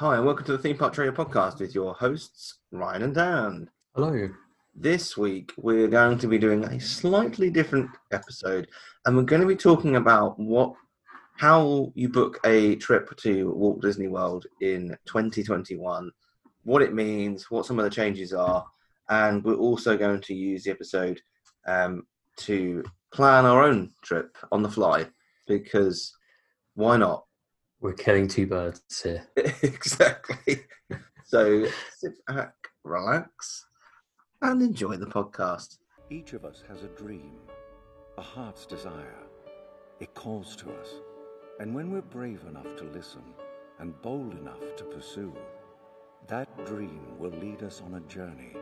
Hi, and welcome to the Theme Park Trader podcast with your hosts, Ryan and Dan. Hello. This week, we're going to be doing a slightly different episode, and we're going to be talking about what how you book a trip to Walt Disney World in 2021, what it means, what some of the changes are, and we're also going to use the episode um, to plan our own trip on the fly because why not? We're killing two birds here. exactly. So sit back, relax, and enjoy the podcast. Each of us has a dream, a heart's desire. It calls to us. And when we're brave enough to listen and bold enough to pursue, that dream will lead us on a journey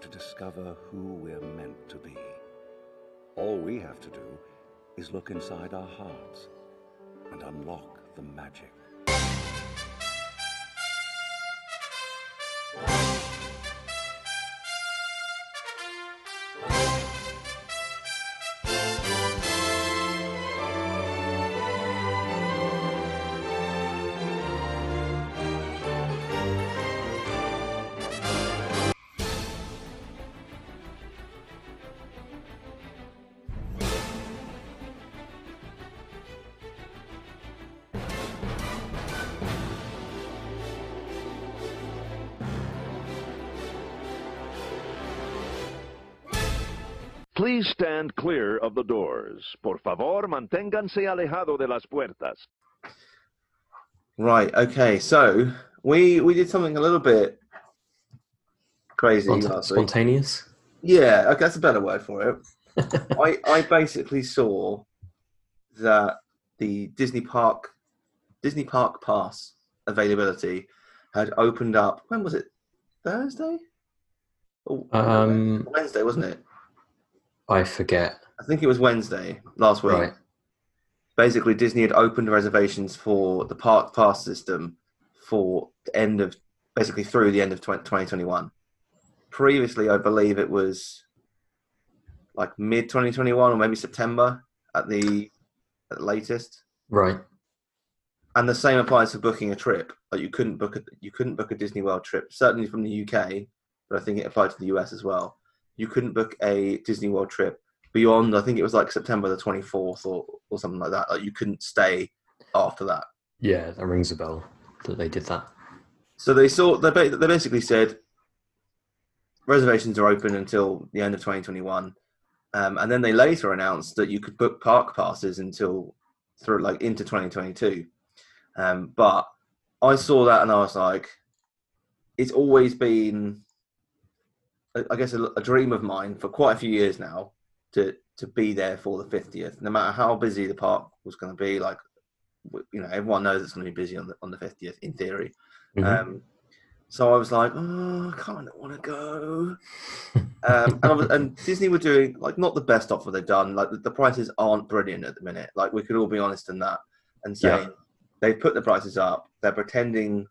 to discover who we're meant to be. All we have to do is look inside our hearts and unlock the magic. Please stand clear of the doors. Por favor, manténganse alejado de las puertas. Right. Okay. So we we did something a little bit crazy Spont- last week. spontaneous. Yeah. Okay, that's a better word for it. I I basically saw that the Disney Park Disney Park Pass availability had opened up. When was it? Thursday. Oh, Um, Wednesday, wasn't it? I forget. I think it was Wednesday last week. Right. Basically, Disney had opened reservations for the park pass system for the end of basically through the end of 20, 2021. Previously, I believe it was like mid 2021 or maybe September at the, at the latest. Right. And the same applies for booking a trip. Like you couldn't book a you couldn't book a Disney World trip, certainly from the UK, but I think it applied to the US as well. You couldn't book a Disney World trip beyond I think it was like September the twenty fourth or or something like that. Like you couldn't stay after that. Yeah, that rings a bell that they did that. So they saw they they basically said reservations are open until the end of 2021, um, and then they later announced that you could book park passes until through like into 2022. Um, but I saw that and I was like, it's always been, I guess, a, a dream of mine for quite a few years now to to be there for the 50th, no matter how busy the park was going to be. Like, you know, everyone knows it's going to be busy on the on the 50th in theory. Mhm. Um, so I was like, oh, I kind of want to go. um, and, I was, and Disney were doing like not the best offer they've done. Like the, the prices aren't brilliant at the minute. Like we could all be honest in that and say Yeah. they put the prices up. They're pretending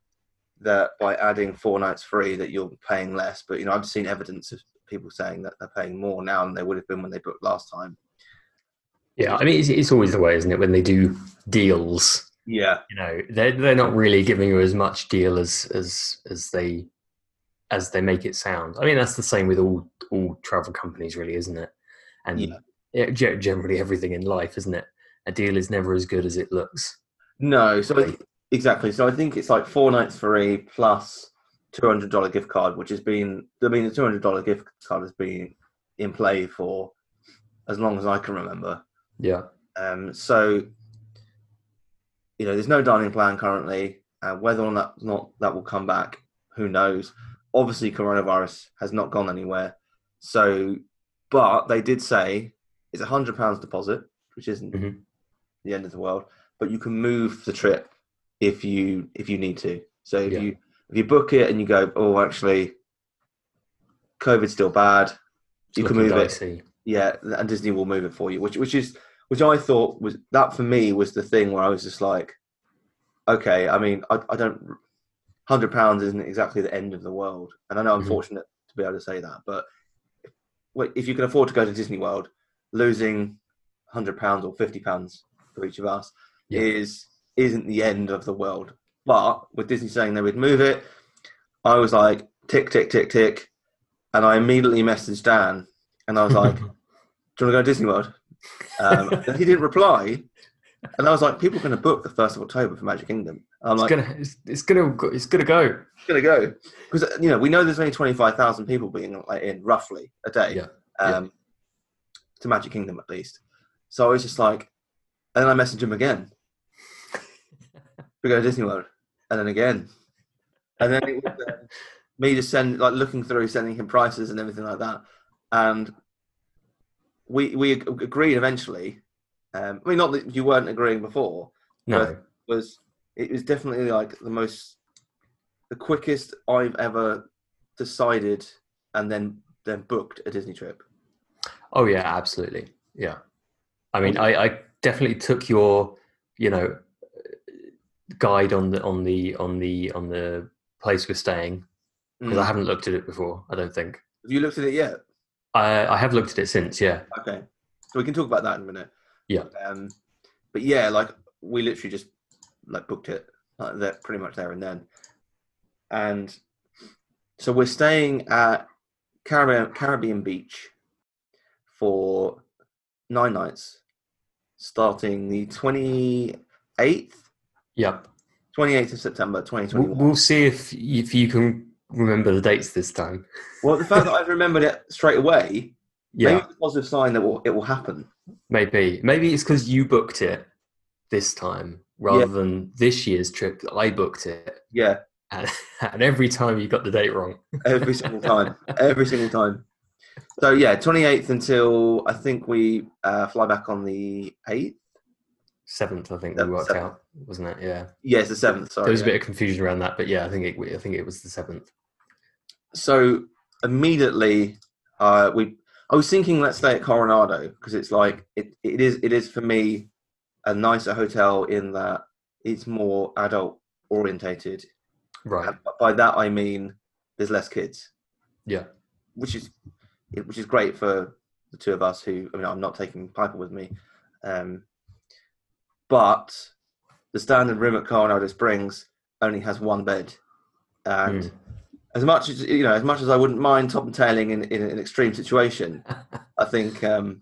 that by adding four nights free that you're paying less. But you know, I've seen evidence of people saying that they're paying more now than they would have been when they booked last time. yeah, I mean, it's, it's always the way, isn't it? When they do deals, Yeah, you know, they're they're not really giving you as much deal as as as they as they make it sound. I mean, that's the same with all all travel companies, really, isn't it? And Yeah. generally everything in life, isn't it? A deal is never as good as it looks. No, so. Exactly. So I think it's like four nights free plus two hundred dollar gift card, which has been I mean the two hundred dollar gift card has been in play for as long as I can remember. Yeah. Um, so you know, there's no dining plan currently. Uh, whether or not not that will come back, who knows? Obviously, coronavirus has not gone anywhere. So, but they did say it's a hundred pounds deposit, which isn't Mhm. the end of the world. But you can move the trip if you if you need to. So if Yeah. you if you book it and you go, oh, actually, COVID's still bad, It's you can move it dicey. yeah, and Disney will move it for you, which which is which I thought was that for me was the thing where I was just like, okay, I mean, I, I don't hundred pounds isn't exactly the end of the world, and I know I'm Mhm. fortunate to be able to say that, but if you can afford to go to Disney World, losing hundred pounds or fifty pounds for each of us Yeah. is isn't the end of the world. But with Disney saying they would move it, I was like, tick, tick, tick, tick. And I immediately messaged Dan and I was like, Do you want to go to Disney World? Um, and he didn't reply. And I was like, People are going to book the 1st of October for Magic Kingdom. And I'm it's like, gonna it's, it's gonna go- it's gonna go. it's going to go. Because, you know, we know there's only 25,000 people being like, in roughly a day Yeah, um, to Magic Kingdom at least. So I was just like, and then I messaged him again. We go to Disney World, and then again, and then it was uh, me just send like looking through, sending him prices and everything like that, and we we agreed eventually. Um, I mean, not that you weren't agreeing before, No, was it was definitely like the most the quickest I've ever decided and then then booked a Disney trip. Oh yeah, absolutely. Yeah. I mean, I, I definitely took your, you know, guide on the on the on the on the place we're staying because I Mm. haven't looked at it before. I don't think Have you looked at it yet? I I have looked at it since. Yeah. Okay, so we can talk about that in a minute. Yeah. Um, but yeah, like we literally just like booked it like that pretty much there and then, and so we're staying at Caribbean Caribbean Beach for nine nights, starting the twenty eighth. Yep. 28th of September We'll, 2021. we'll see if if you can remember the dates this time. Well, the fact that I've remembered it straight away, Yeah. maybe it's a positive sign that will, it will happen. Maybe. Maybe it's because you booked it this time rather than this year's trip that I booked it. Yeah, And, and every time you got the date wrong. every single time. every single time. So, yeah, 28th until I think we uh, fly back on the 8th. Seventh, I think we worked seventh. out, wasn't it? Yeah. Yes, the 7th, sorry. there was a bit of confusion around that, but yeah, I think it, I think it was the seventh. So, immediately, uh, we. I was thinking, let's stay at Coronado because it's like it, it is. It is for me a nicer hotel in that it's more adult orientated. Right. And by that I mean there's less kids. Yeah. which is which is great for the two of us who I mean I'm not taking Piper with me. Um, but the standard room at Coronado Springs only has one bed. And Mm. as much as you know, as much as I wouldn't mind top and tailing in, in an extreme situation, I think um,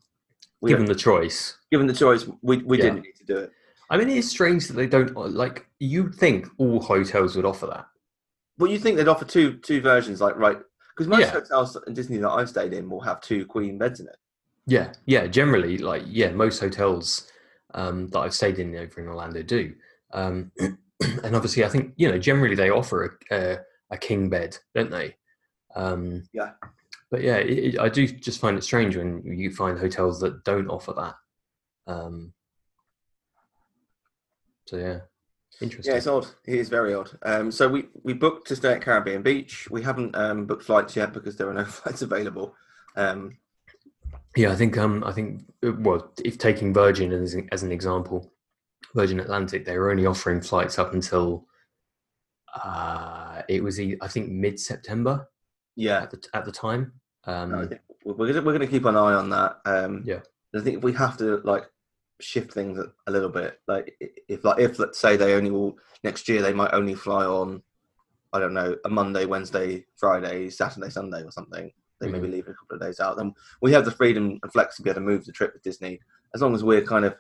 Given the choice. given the choice, we, we Yeah. didn't need to do it. I mean, it is strange that they don't like. You'd think all hotels would offer that. Well, you think they'd offer two two versions, like right? Because most Yeah. hotels in Disney that I've stayed in will have two queen beds in it. Yeah, yeah. Generally, like yeah, most hotels um, that I've stayed in over in Orlando do. Um, and obviously, I think you know generally they offer a, a, a king bed, don't they? Um, Yeah. But yeah, it, it, I do just find it strange when you find hotels that don't offer that. Um, so yeah, interesting. Yeah, it's odd. It is very odd. Um, so we, we booked to stay at Caribbean Beach. We haven't um, booked flights yet because there are no flights available. Um, Yeah, I think um, I think uh, well, if taking Virgin as an, as an example, Virgin Atlantic, they were only offering flights up until uh, it was I think mid September yeah, at the at the time. Um, think we're gonna, we're going to keep an eye on that. Um, Yeah. I think if we have to like shift things a, a little bit, like if like if let's say they only will next year, they might only fly on I don't know a Monday, Wednesday, Friday, Saturday, Sunday, or something. They maybe leave a couple of days out. Then we have the freedom and flexibility to be able to move the trip with Disney as long as we're kind of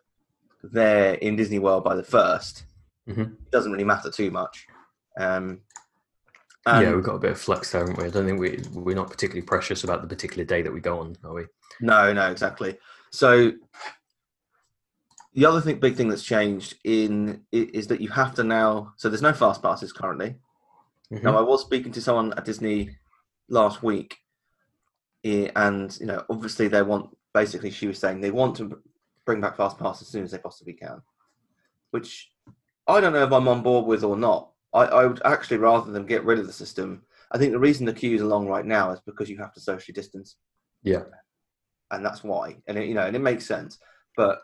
there in Disney World by the 1st Mhm. It doesn't really matter too much. Um, yeah, we've got a bit of flex there, haven't we? I don't think we we're not particularly precious about the particular day that we go on, are we? No, no, exactly. So the other thing, big thing that's changed in is that you have to now. So there's no fast passes currently. Mhm. Now I was speaking to someone at Disney last week, eh, and you know, obviously they want. Basically, she was saying they want to bring back fast pass as soon as they possibly can, which I don't know if I'm on board with or not. I, I would actually rather than get rid of the system. I think the reason the queues are long right now is because you have to socially distance Yeah, and that's why. And it, you know, and it makes sense. But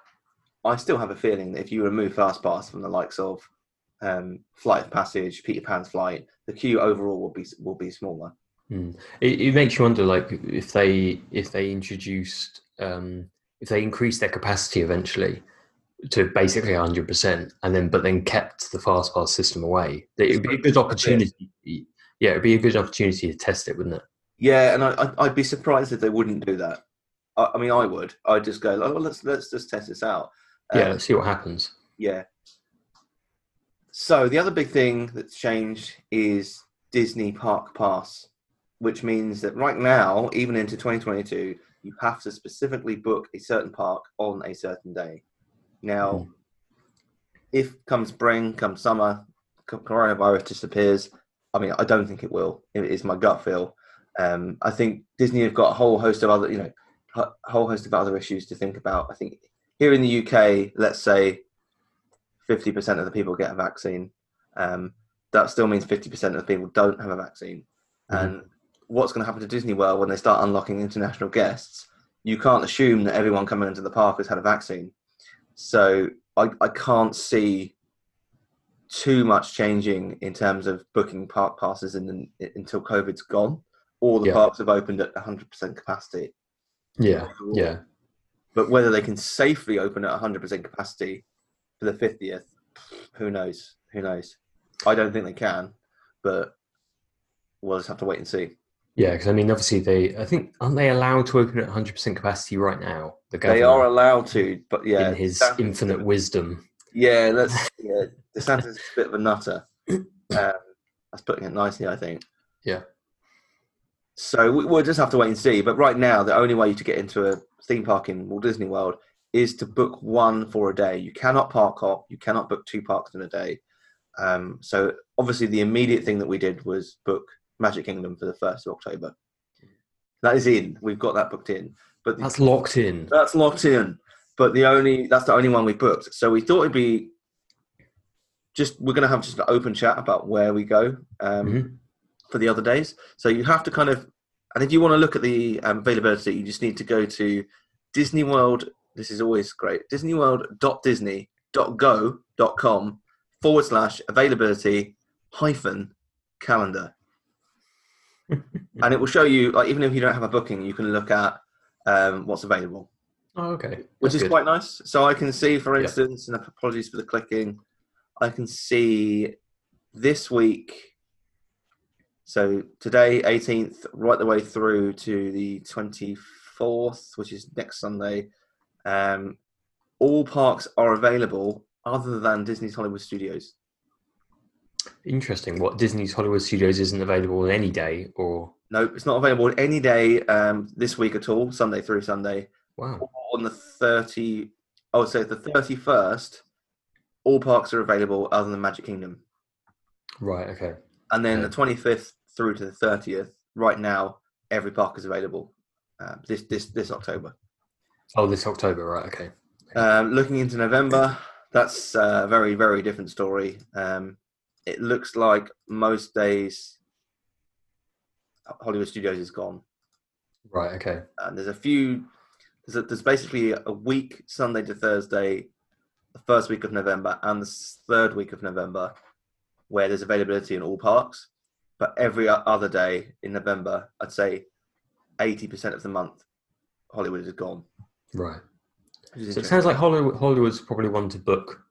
I still have a feeling that if you remove fast pass from the likes of um, Flight of Passage, Peter Pan's Flight, the queue overall will be will be smaller. Mm. It, it makes you wonder, like, if they if they introduced um, if they increased their capacity eventually, to basically 100%, and then but then kept the fast pass system away. It would be a good opportunity. Yeah, it'd be a good opportunity to test it, wouldn't it? Yeah, and I, I'd be surprised if they wouldn't do that. I, I mean, I would. I'd just go, oh, well, let's let's just test this out. yeah, Um, let's see what happens. Yeah. So the other big thing that's changed is Disney Park Pass, which means that right now, even into 2022, you have to specifically book a certain park on a certain day. Now, Hmm. if come spring, come summer, coronavirus disappears, I mean, I don't think it will. It is my gut feel. Um, I think Disney have got a whole host of other, you know, a whole host of other issues to think about. I think here in the UK, let's say 50% of the people get a vaccine. Um, that still means 50% of the people don't have a vaccine. Mhm. And what's going to happen to Disney World when they start unlocking international guests? You can't assume that everyone coming into the park has had a vaccine. So I, I can't see too much changing in terms of booking park passes in the, until COVID's gone. All the Yeah. parks have opened at 100% capacity. Yeah, yeah, But whether they can safely open at 100% capacity for the 50th, who knows? Who knows? I don't think they can, but we'll just have to wait and see. Yeah. Because I mean, obviously, they. I think aren't they allowed to open at 100% capacity right now? The They are allowed to, but yeah, in his DeSantis- infinite wisdom. Yeah, that's yeah. DeSantis is a bit of a nutter. Um, that's putting it nicely, I think. Yeah. So we, we'll just have to wait and see. But right now, the only way to get into a theme park in Walt Disney World is to book one for a day. You cannot park hop. You cannot book two parks in a day. Um, so obviously, the immediate thing that we did was book Magic Kingdom for the first of October. That is in. We've got that booked in. But the, That's locked in. that's locked in. But the only that's the only one we booked. So we thought it'd be just we're gonna have just an open chat about where we go um, Mhm. for the other days. So you have to kind of and if you want to look at the um, availability, you just need to go to Disney World. This is always great. DisneyWorld.disney.go.com forward slash availability hyphen calendar. And it will show you like even if you don't have a booking, you can look at um, what's available Oh, okay. which That's is good. quite nice. So I can see, for Yeah. instance, and apologies for the clicking, I can see this week. So today, 18th, right the way through to the 24th, which is next Sunday. Um, all parks are available other than Disney's Hollywood Studios. Interesting. What Disney's Hollywood Studios isn't available on any day, or? No, it's not available any day um, this week at all, Sunday through Sunday. wow, on the 30 I would say the 31st all parks are available other than Magic Kingdom. Right, okay, and then the 25th through to the 30th right now every park is available uh, this this this October. Oh, this October, right, okay, um, looking into November that's a very very different story. Um, it looks like most days Hollywood Studios is gone. Right, okay, and there's a few there's, a, there's basically a week sunday to thursday the first week of november and the third week of november where there's availability in all parks. But every other day in november i'd say 80% of the month hollywood is gone. Right. is So it sounds like Hollywood, Hollywood's probably one to book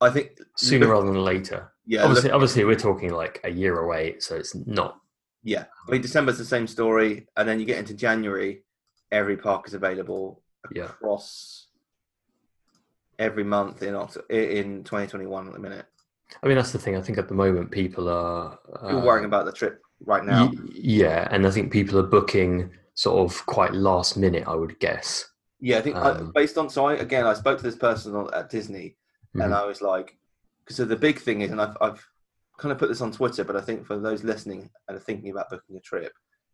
i think sooner look- rather than later. yeah obviously, look- obviously, we're talking like a year away, so it's not. yeah i mean december's the same story and then you get into january every park is available Yeah. across every month in in 2021 at the minute I mean, that's the thing. I think at the moment people are. Uh, you're worrying about the trip right now y- yeah, and I think people are booking sort of quite last minute. I would guess. Yeah, I think I, Um, based on so I, again, I spoke to this person at Disney, and Mhm. I was like, so the big thing is, and I've, I've kind of put this on Twitter, but I think for those listening and are thinking about booking a trip,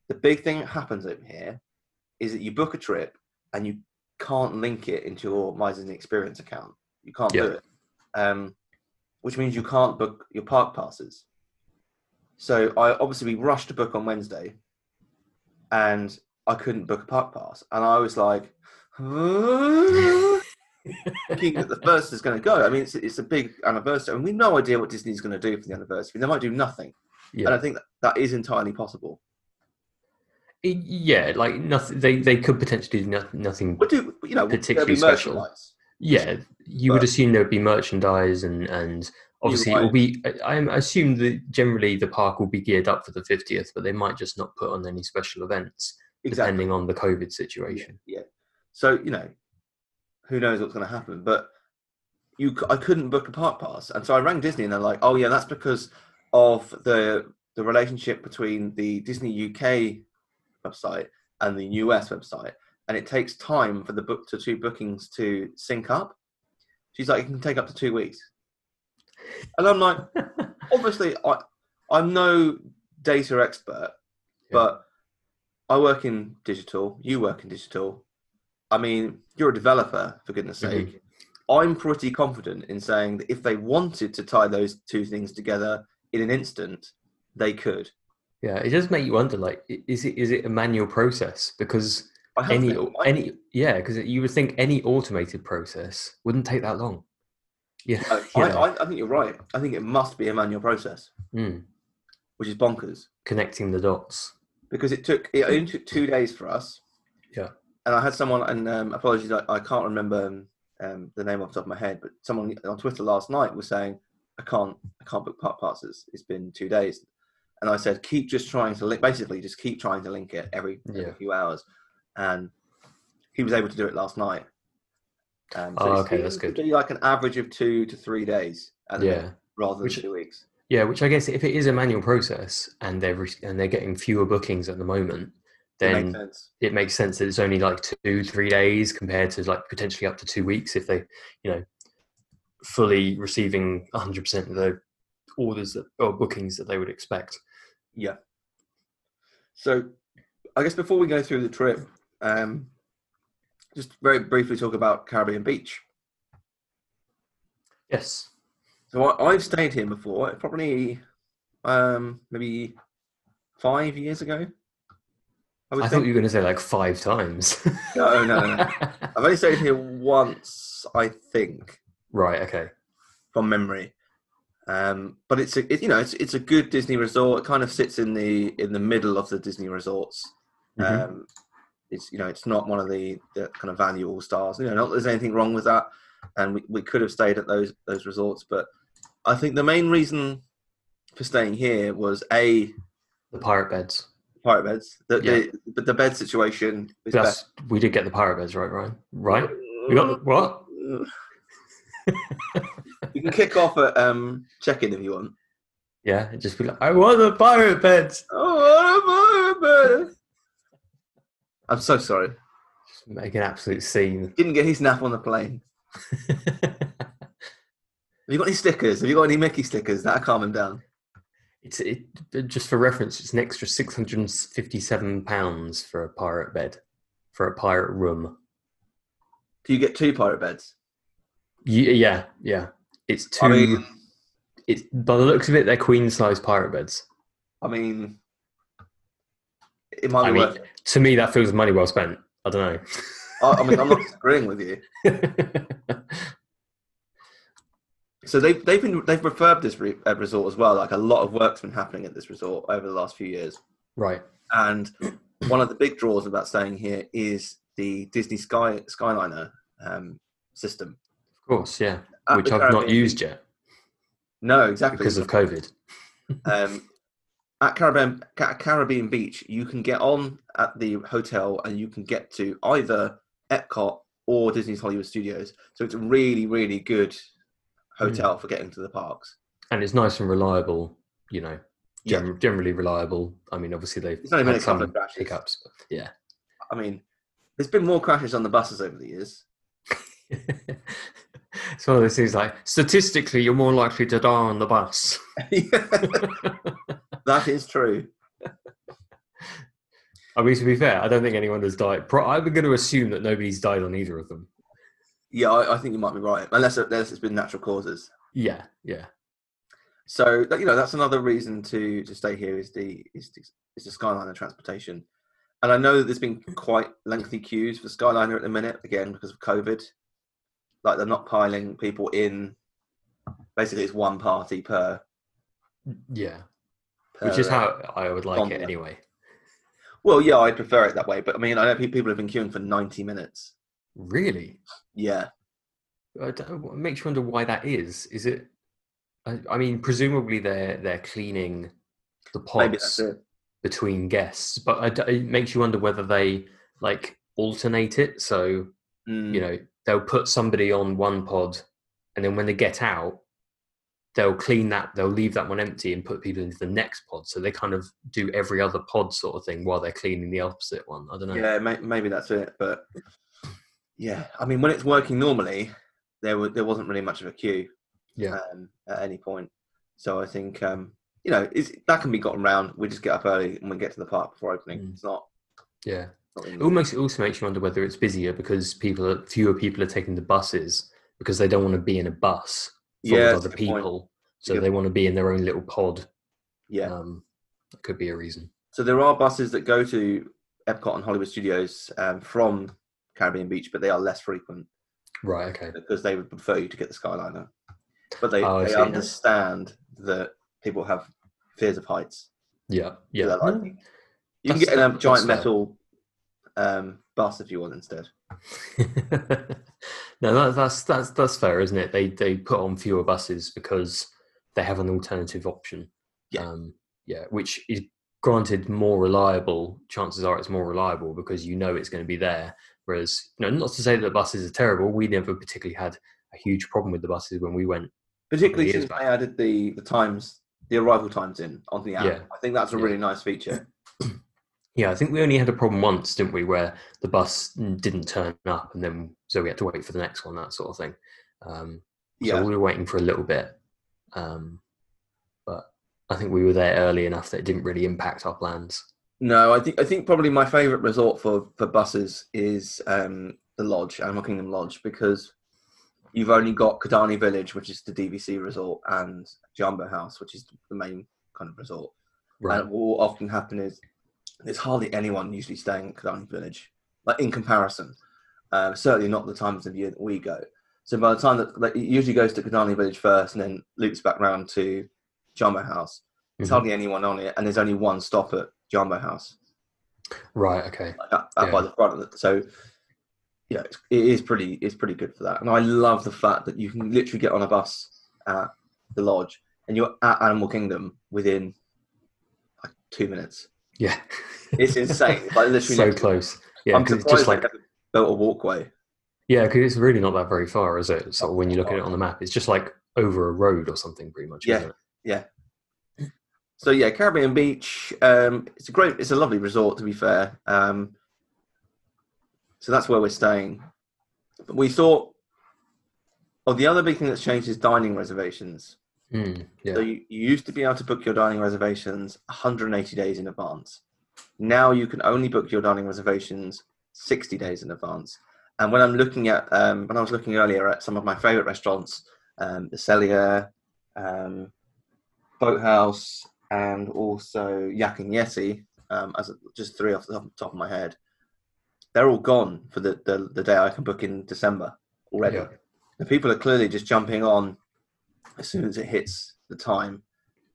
the big thing that happens over here is that you book a trip and you can't link it into your My Disney Experience account. You can't do it, um, which means you can't book your park passes. So I obviously we rushed to book on Wednesday, and I couldn't book a park pass, and I was like, thinking that the first is going to go. I mean, it's, it's a big anniversary, and we've no idea what Disney's going to do for the anniversary. They might do nothing, yeah. and I think that, that is entirely possible. Yeah, like nothing. They they could potentially do no, nothing. But do you know? Particularly be special. Yeah, you would assume there would be merchandise and and obviously it will be. I, I assume that generally the park will be geared up for the fiftieth, but they might just not put on any special events exactly. depending on the COVID situation. Yeah. So you know, who knows what's going to happen? But you, I couldn't book a park pass, and so I rang Disney, and they're like, "Oh yeah, that's because of the the relationship between the Disney UK website and the US website, and it takes time for the book to two bookings to sync up." She's like, "It can take up to two weeks," and I'm like, obviously, I I'm no data expert, but I work in digital. You work in digital. I mean, you're a developer, for goodness Mhm. sake. I'm pretty confident in saying that if they wanted to tie those two things together in an instant, they could. Yeah, it does make you wonder. Like, is it is it a manual process? Because any any yeah, because you would think any automated process wouldn't take that long. Yeah, I, you I, I, I think you're right. I think it must be a manual process, mm, which is bonkers connecting the dots. because it took it only took two days for us. Yeah. And I had someone, and um, apologies, I, I can't remember um, um, the name off the top of my head, but someone on Twitter last night was saying, "I can't, I can't book park passes. It's been two days." And I said, "Keep just trying to link. Basically, just keep trying to link it every, every few hours." And he was able to do it last night. Um, Oh, it okay, that's good. Be like an average of two to three days, at Yeah. minute, rather than Which- two weeks. Yeah, which I guess if it is a manual process and they're re- and they're getting fewer bookings at the moment, Makes then sense. it makes sense that it's only like two, three days compared to like potentially up to two weeks if they, you know, fully receiving 100% of the orders that, or bookings that they would expect. Yeah. So, I guess before we go through the trip, um, just very briefly talk about Caribbean Beach. Yes. So I, I've stayed here before, probably um, maybe five years ago. I think. thought you were going to say like five times. No, no, no. I've only stayed here once, I think, right. Okay. from memory. Um, but it's a, it, you know, it's it's a good Disney resort. It kind of sits in the in the middle of the Disney resorts. Mhm. Um, it's you know, it's not one of the, the kind of value all stars. You know, not there's anything wrong with that, and we, we could have stayed at those those resorts. But I think the main reason for staying here was a the pirate beds. Pirate beds. The, Yeah. the but the bed situation is That's we did get the pirate beds right, Ryan. Right? We got the, what? you can kick off at um, check-in if you want. Yeah, just be like, I want the pirate beds. Oh, pirate bed. I'm so sorry. Just make an absolute scene. Didn't get his nap on the plane. Have you got any stickers? Have you got any Mickey stickers that'll calm him down? It's it uh, just for reference. It's an extra six hundred and fifty-seven pounds for a pirate bed, for a pirate room. Do you get two pirate beds? Yeah, yeah, yeah. It's two. I mean, it's by the looks of it, they're queen-size pirate beds. I mean, it might I be mean, worth it. to me, that feels money well spent. I don't I, I mean, I'm not disagreeing with you. So they've they've been they've refurbed this re- uh, resort as well. Like a lot of work's been happening at this resort over the last few years. right. And one of the big draws about staying here is the Disney Sky Skyliner um, system. Of course, yeah. At Which I've not used Beach- yet No, exactly. because of COVID. um, at Caribbean Ca- Caribbean Beach, you can get on at the hotel and you can get to either Epcot or Disney's Hollywood Studios. So it's a really, really good Mm. hotel for getting to the parks. and it's nice and reliable. You know, Yeah. generally reliable. I mean, obviously they've It's only been had a couple some of crashes. hiccups, but yeah. I mean, there's been more crashes on the buses over the years. it's one of those things like statistically, you're more likely to die on the bus. that is true. I mean, to be fair, I don't think anyone has died. I'm going to assume that nobody's died on either of them. Yeah, I, I think you might be right, unless, unless it's been natural causes. Yeah, yeah, So that, you know that's another reason to to stay here is the is the, is the Skyliner transportation, and I know that there's been quite lengthy queues for Skyliner at the minute again because of COVID. Like they're not piling people in. Basically, it's one party per. yeah. per Which is uh, how I would like it anyway. Well, yeah, I prefer it that way, but I mean, I know people have been queuing for ninety minutes. Really? Yeah, I don't, it makes you wonder why that is. Is it? I, I mean, presumably they're they're cleaning the pods between guests, but I it makes you wonder whether they like alternate it. So Mm. you know they'll put somebody on one pod, and then when they get out, they'll clean that. They'll leave that one empty and put people into the next pod. So they kind of do every other pod sort of thing while they're cleaning the opposite one. I don't know. Yeah, may, maybe that's it. But yeah, I mean, when it's working normally, there wa- there wasn't really much of a queue Yeah. um, at any point. So I think um, you know that can be gotten round. We just get up early and we get to the park before opening. Mm. It's not. yeah. not It almost it also makes you wonder whether it's busier because people are fewer people are taking the buses because they don't want to be in a bus full Yeah, of other good point. people. So they want to be in their own little pod. yeah. Um, that could be a reason. So there are buses that go to Epcot and Hollywood Studios um, from Caribbean Beach, but they are less frequent Right. Okay. because they would prefer you to get the Skyliner. But they, Oh, they see. understand that people have fears of heights. Yeah. Yeah. like, Mm. you can get a that's giant metal um, bus if you want instead. no, that, that's that's that's fair, isn't it? They they put on fewer buses because they have an alternative option. Yeah. Um, yeah, which is granted more reliable. Chances are it's more reliable because you know it's going to be there. Whereas, you know, not to say that the buses are terrible. We never particularly had a huge problem with the buses when we went. Particularly since back. they added the, the times, the arrival times in on the app. Yeah. I think that's a Yeah. really nice feature. Yeah, I think we only had a problem once, didn't we, where the bus didn't turn up, and then so we had to wait for the next one, that sort of thing. Um, Yeah. So we were waiting for a little bit, um, but I think we were there early enough that it didn't really impact our plans. No, I think I think probably my favourite resort for, for buses is um, the Lodge, Animal Kingdom Lodge, because you've only got Kidani Village, which is the DVC resort, and Jambo House, which is the main kind of resort. Right. And what will often happen is there's hardly anyone usually staying at Kidani Village, like in comparison. Uh, certainly not the times of year that we go. So by the time that like, it usually goes to Kidani Village first, and then loops back round to Jambo House. There's Mhm. hardly anyone on it, and there's only one stop at Jambo House Right. Okay. like up, up by the front. So yeah, it's, it is pretty it's pretty good for that. And I love the fact that you can literally get on a bus at the lodge and you're at Animal Kingdom within like two minutes. Yeah. It's insane. It's like literally so close. Yeah, I'm because surprised it's just like built a walkway. yeah, because it's really not that very far, is it? So when you look at it on the map, it's just like over a road or something, pretty much. Yeah. Isn't it? So yeah, Caribbean Beach. Um, it's a great, it's a lovely resort to be fair. Um, so that's where we're staying. But we thought, oh, the other big thing that's changed is dining reservations. Mm, yeah. So you, you used to be able to book your dining reservations 180 days in advance. Now you can only book your dining reservations 60 days in advance. And when I'm looking at, um, when I was looking earlier at some of my favorite restaurants, um, the Celia, um, Boathouse, and also Yak and Yeti, um, as a, just three off the top- top of my head, they're all gone for the, the, the day I can book in December already. Yeah. The people are clearly just jumping on as soon as it hits the time.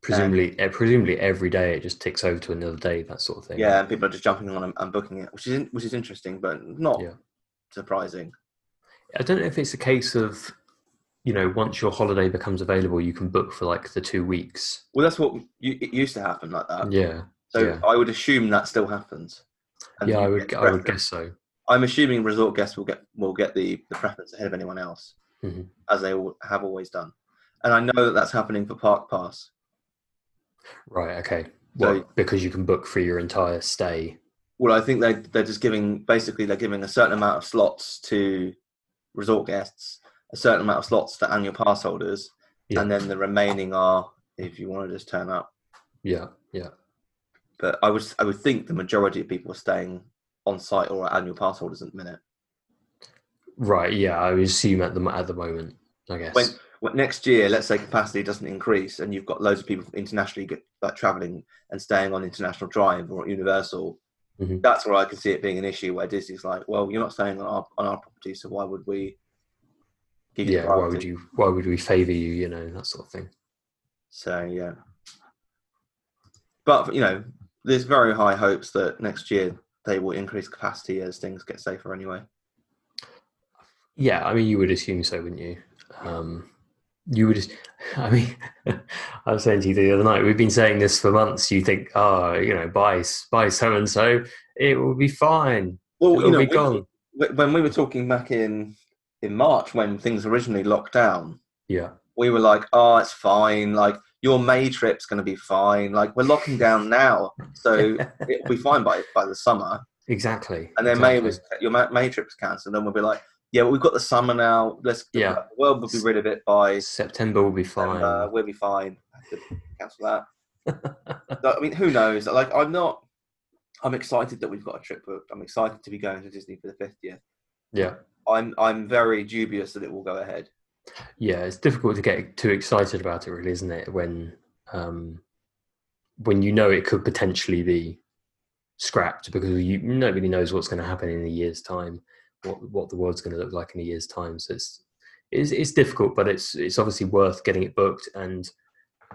Presumably, eh, presumably every day it just ticks over to another day, that sort of thing. Yeah, and people are just jumping on and, and booking it, which is which is interesting, but not Yeah. surprising. I don't know if it's a case of, you know, once your holiday becomes available, you can book for like the two weeks. Well, that's what you, it used to happen like that. Yeah. So yeah. I would assume that still happens. And Yeah, I would. I would guess so. I'm assuming resort guests will get will get the, the preference ahead of anyone else, Mhm. as they have always done. And I know that that's happening for Park Pass. Right. Okay. So- Well, because you can book for your entire stay. Well, I think they they're just giving basically they're giving a certain amount of slots to resort guests, a certain amount of slots for annual pass holders, Yeah. and then the remaining are if you want to just turn up. Yeah. Yeah. But I would I would think the majority of people are staying on site or are annual pass holders at the minute. Right. Yeah. I would assume at the at the moment. I guess. When, when next year, let's say capacity doesn't increase, and you've got loads of people internationally get, like traveling and staying on International Drive or Universal, Mhm. that's where I can see it being an issue. Where Disney's like, well, you're not staying on our on our property, so why would we yeah. Why would you? Why would we favour you? You know that sort of thing. So yeah, but you know, there's very high hopes that next year they will increase capacity as things get safer anyway. Yeah, I mean, you would assume so, wouldn't you? Um, you would. just- I mean, I was saying to you the other night. We've been saying this for months. You think, oh, you know, buy buy so and so, it will be fine. Well, It'll you know, be we- gone. wh- when we were talking back in in March when things originally locked down, Yeah, we were like, "Oh, it's fine. Like your May trip's going to be fine. Like we're locking down now, so it'll be fine by by the summer." exactly. And then May was your Ma- May trip's cancelled, and we'll be like, "Yeah, well, we've got the summer now. Let's Yeah. the world will be rid of it by September We'll be fine. We'll be fine. Cancel that." I mean, who knows? Like, I'm not. I'm excited that we've got a trip booked. I'm excited to be going to Disney for the fiftieth. yeah, I'm I'm very dubious that it will go ahead. yeah. It's difficult to get too excited about it, really, isn't it? When um, when you know it could potentially be scrapped because you nobody knows what's going to happen in a year's time, what what the world's going to look like in a year's time. So it's it's, it's difficult, but it's it's obviously worth getting it booked. And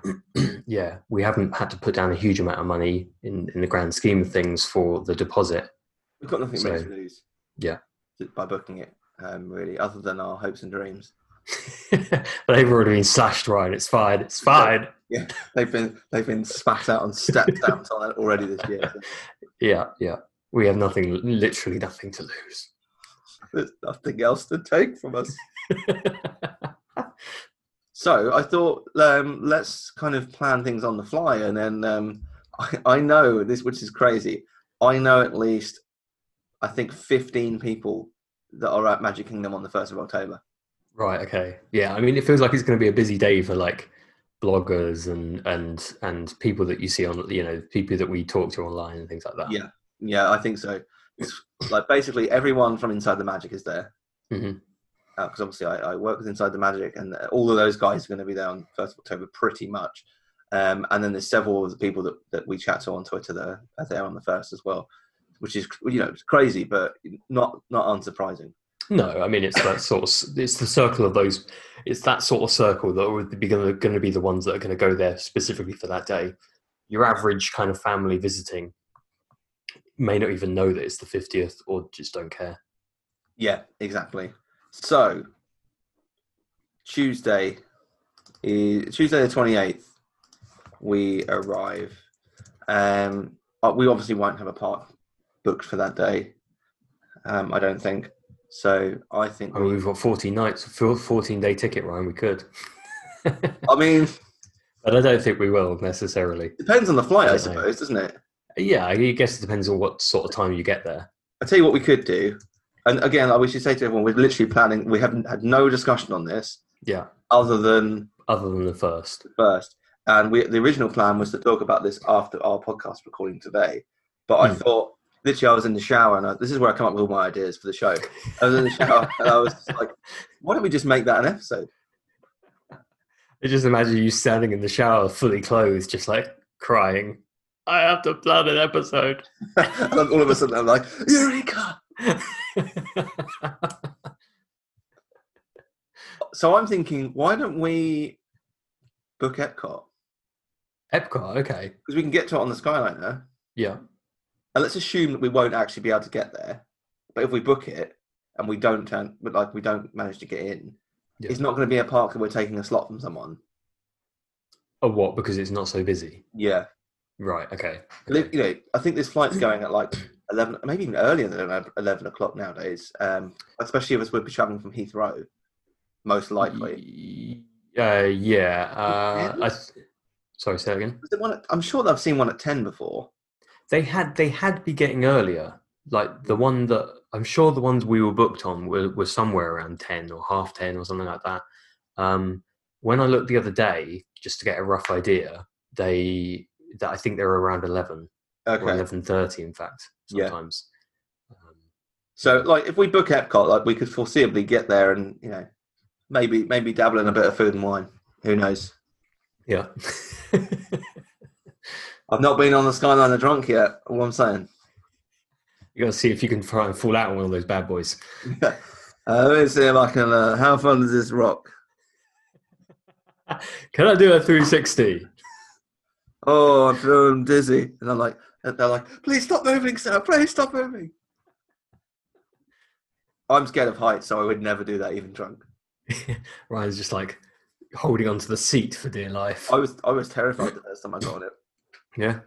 yeah, we haven't had to put down a huge amount of money in in the grand scheme of things for the deposit. We've got nothing So, to lose. yeah. By booking it, um, really, other than our hopes and dreams. but They've already been slashed, Ryan. It's fine. It's fine. Yeah, They've been they've been spat out on step stamps on already this year. So Yeah, yeah. We have nothing, literally nothing to lose. there's nothing else to take from us. So I thought um, let's kind of plan things on the fly, and then um, I, I know this, which is crazy. I know at least I think 15 people that are at Magic Kingdom on the first of October. right. Okay. Yeah. I mean, it feels like it's going to be a busy day for like bloggers and and and people that you see on you know people that we talk to online and things like that. Yeah. Yeah, I think so. It's like basically everyone from Inside the Magic is there. Because obviously I, I work with Inside the Magic, and all of those guys are going to be there on first of October, pretty much. Um, and then there's several of the people that, that we chat to on Twitter that are, are there on the first as well, which is you know it's crazy, but not not unsurprising. No, I mean it's that sort of it's the circle of those. It's that sort of circle that would be going to be the ones that are going to go there specifically for that day. Your average kind of family visiting may not even know that it's the fiftieth or just don't care. Yeah, exactly. So Tuesday is Tuesday the twenty eighth. We arrive. Um, uh, we obviously won't have a park booked for that day. Um, I don't think. So I think. I mean, we, we've got 14 nights, 14 day ticket, Ryan. We could. I mean, but I don't think we will necessarily. depends on the flight, I know. suppose, doesn't it? Yeah, I guess it depends on what sort of time you get there. I tell you what we could do. And again, like we should say to everyone, we're literally planning. We haven't had no discussion on this Yeah, other than other than the first. first. And we, the original plan was to talk about this after our podcast recording today. But I Hmm. thought, literally, I was in the shower, and I, this is where I come up with all my ideas for the show. I was in the shower, and I was just like, why don't we just make that an episode? I just imagine you standing in the shower, fully clothed, just like crying. I have to plan an episode. and all of a sudden, I'm like, Eureka! So I'm thinking, why don't we book Epcot? Epcot, okay. Because we can get to it on the Skyliner. Yeah. And let's assume that we won't actually be able to get there. But if we book it and we don't turn, but like we don't manage to get in, Yeah. it's not going to be a park that we're taking a slot from someone. Oh, what? Because it's not so busy. Yeah, Right. Okay. Li- you know, I think this flight's going at like eleven, maybe even earlier than eleven o'clock nowadays. Um, especially if us would be traveling from Heathrow, most likely. Uh, yeah. Uh, I sorry, say that again. One at- I'm sure that I've seen one at ten before. They had they had be getting earlier. Like the one that I'm sure the ones we were booked on were, were somewhere around ten or half ten or something like that. Um, when I looked the other day, just to get a rough idea, they that I think they were around eleven or Okay, eleven thirty, in fact. Yeah. Um, so like if we book Epcot, like we could foreseeably get there and you know maybe maybe dabble in a bit of food and wine. Who knows? yeah. I've not been on the Skyliner drunk yet. What I'm saying. you got to see if you can try and fall out on one of those bad boys. uh, let me see if I can. Uh, how fun does this rock? Can I do a 360? Oh, I'm feeling dizzy, and I'm like, and they're like, please stop moving, sir. Please stop moving. I'm scared of heights, so I would never do that, even drunk. Ryan's just like holding onto the seat for dear life. I was I was terrified the first time I got on it. Yeah.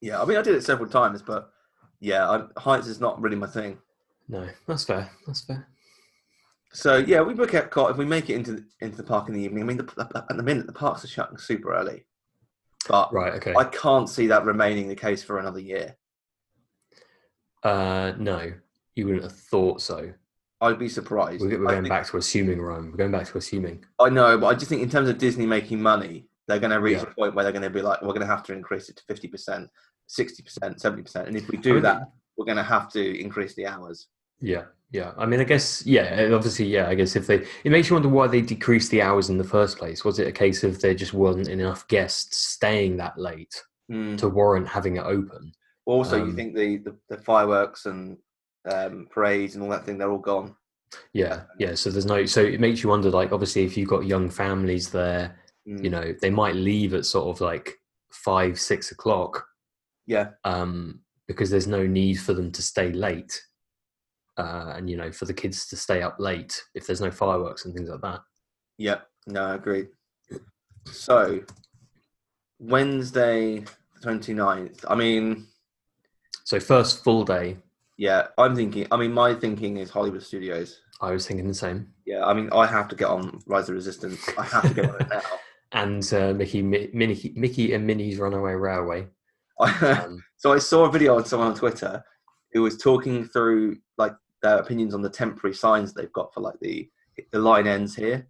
Yeah, I mean I did it several times, but yeah, I, heights is not really my thing. No, that's fair. That's fair. So yeah, we book Epcot. If we make it into into the park in the evening, I mean, the, at the minute the parks are shutting super early, but Right. Okay. I can't see that remaining the case for another year. Uh, no, you wouldn't have thought so. I'd be surprised. We're, we're going think- back to assuming, Ryan. We're going back to assuming. I know, but I just think in terms of Disney making money, they're going to reach Yeah. a point where they're going to be like, we're going to have to increase it to fifty percent, sixty percent, seventy percent, and if we do mean, that, we're going to have to increase the hours. Yeah, yeah. I mean, I guess, yeah. Obviously, yeah. I guess if they, it makes you wonder why they decreased the hours in the first place. Was it a case of there just wasn't enough guests staying that late Mm. to warrant having it open? Also, you Um, think the, the, the fireworks and um, parades and all that thing, they're all gone. Yeah, yeah. So there's no. So it makes you wonder. Like, obviously, if you've got young families there, Mm. you know, they might leave at sort of like five, six o'clock, Yeah, um, because there's no need for them to stay late, uh, and you know, for the kids to stay up late if there's no fireworks and things like that. yeah, no, I agree. So, Wednesday, the 29th. I mean, So first full day, yeah, I'm thinking, I mean, my thinking is Hollywood Studios. I was thinking the same. Yeah, I mean, I have to get on Rise of Resistance. I have to get on it now. And uh, Mickey, Mi- Mickey, Mickey and Minnie's Runaway Railway. Um, so I saw a video on someone on Twitter who was talking through like their opinions on the temporary signs they've got for like the the line ends here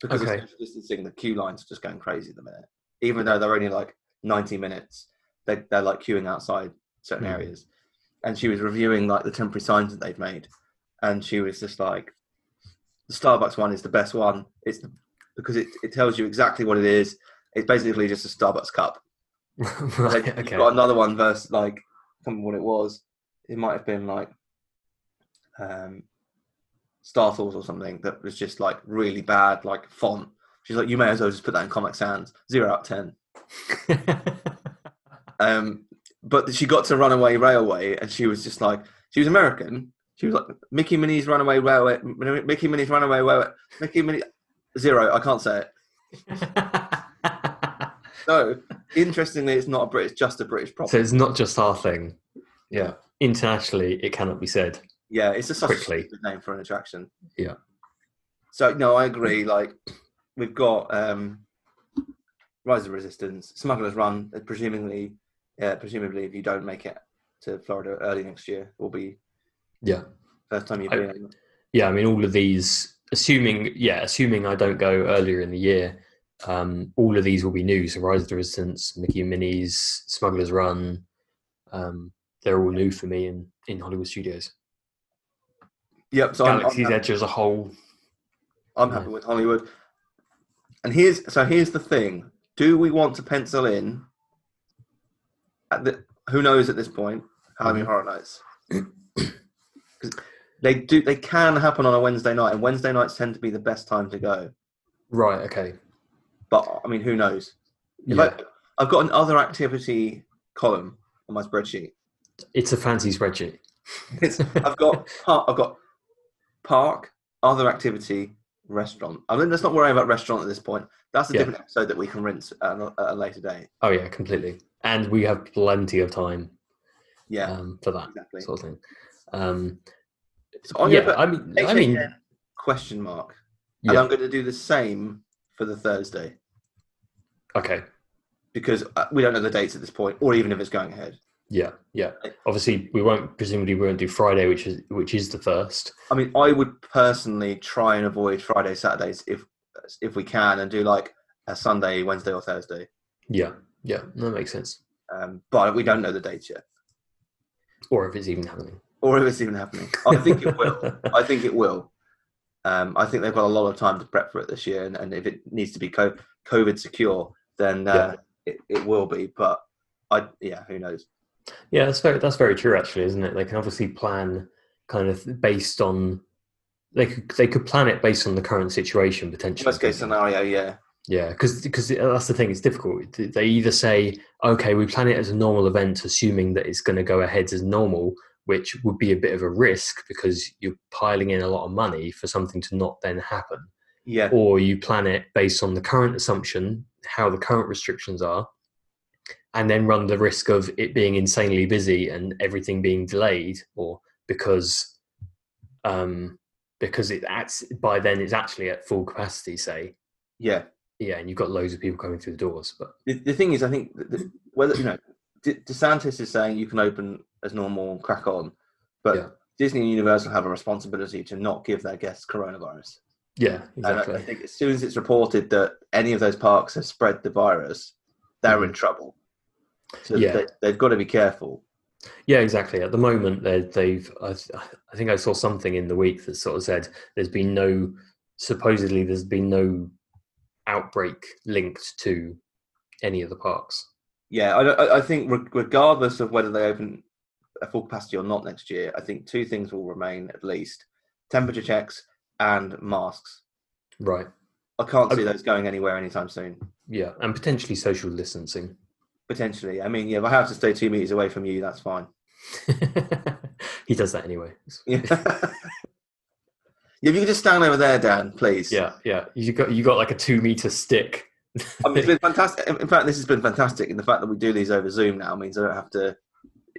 because Okay. of distancing. The queue lines are just going crazy at the minute, even though they're only like ninety minutes. They they're like queuing outside certain Hmm. areas, and she was reviewing like the temporary signs that they've made, and she was just like, the Starbucks one is the best one. It's the, because it it tells you exactly what it is. It's basically just a Starbucks cup. Like, right, You've okay. got another one versus like I can't remember what it was. It might have been like um Startles or something that was just like really bad, like font. She's like, you may as well just put that in Comic Sans. Zero out of ten. Um, but she got to Runaway Railway, and she was just like, she was American. She was like, Mickey Minnie's Runaway Railway, Mickey Minnie's Runaway Railway, Mickey Minnie zero. I can't say it. No, interestingly, it's not a British, just a British problem. so it's not just our thing. Yeah. Internationally, it cannot be said. Yeah, it's just such Quickly. a stupid name for an attraction. Yeah. So no, I agree. Like we've got um, Rise of Resistance, Smuggler's Run. uh, Presumably, yeah, presumably, if you don't make it to Florida early next year, will be Yeah. first time you've I- been. Yeah. I mean, all of these, assuming, yeah, assuming I don't go earlier in the year, um, all of these will be new. So Rise of the Resistance, Mickey and Minnie's, Smuggler's Run, um, they're all new for me in, in Hollywood Studios. Yep. So I'm, I'm, Galaxy's Edge as a whole. I'm happy with Hollywood. And here's so here's the thing: Do we want to pencil in? At the, who knows at this point? Halloween Mhm. Horror Nights. they do. They can happen on a Wednesday night, and Wednesday nights tend to be the best time to go. Right. Okay. But I mean, who knows? If Yeah. I, I've got an other activity column on my spreadsheet. It's a fancy spreadsheet. It's, I've got par- I've got park, other activity, restaurant. I mean, let's not worry about restaurant at this point. That's a Yeah. different episode that we can rinse at a, at a later date. Oh yeah, completely. And we have plenty of time Yeah, um, for that exactly. sort of thing. Um, So yeah, I mean, I mean, question mark, and I'm going to do the same for the Thursday okay, because uh, we don't know the dates at this point, or even if it's going ahead. yeah, yeah. Obviously, we won't presumably we won't do Friday, which is which is the first. I mean, I would personally try and avoid Friday, Saturdays if if we can, and do like a Sunday, Wednesday, or Thursday. Yeah, yeah, that makes sense. Um, but we don't know the dates yet, Or if it's even happening. Or if it's even happening. I think it will. I think it will. Um, I think they've got a lot of time to prep for it this year, and, and if it needs to be co- COVID secure, then uh, it, it will be. But I, yeah, who knows? Yeah, that's very that's very true. Actually, isn't it? They can obviously plan kind of based on they could they could plan it based on the current situation potentially. Worst case scenario, yeah, Yeah, because that's the thing. It's difficult. They either say, "Okay, we plan it as a normal event, assuming that it's going to go ahead as normal," which would be a bit of a risk because you're piling in a lot of money for something to not then happen. Yeah, Or you plan it based on the current assumption, how the current restrictions are, and then run the risk of it being insanely busy and everything being delayed, or because um, because it acts by then it's actually at full capacity, say, yeah. yeah, and you've got loads of people coming through the doors. But The, the thing is, I think the, whether you know, De- DeSantis is saying you can open as normal, and crack on, but Yeah. Disney and Universal have a responsibility to not give their guests coronavirus. yeah, And I- exactly. think as soon as it's reported that any of those parks have spread the virus, they're in trouble. So Mm-hmm. Yeah. they, they've got to be careful. Yeah, exactly. At the moment, they- they've. I, th- I think I saw something in the week that sort of said there's been no. Supposedly, there's been no outbreak linked to any of the parks. Yeah, I, I- think regardless of whether they open at full capacity or not next year, I think two things will remain at least: temperature checks and masks. Right. I can't see those going anywhere anytime soon. Yeah, and potentially social distancing. Potentially, I mean, yeah, if I have to stay two meters away from you, that's fine. he does that anyway. Yeah. if you could just stand over there, Dan, please. Yeah, yeah. You got you got like a two meter stick. I mean, it's been fantastic. In fact, this has been fantastic. And the fact that we do these over Zoom now means I don't have to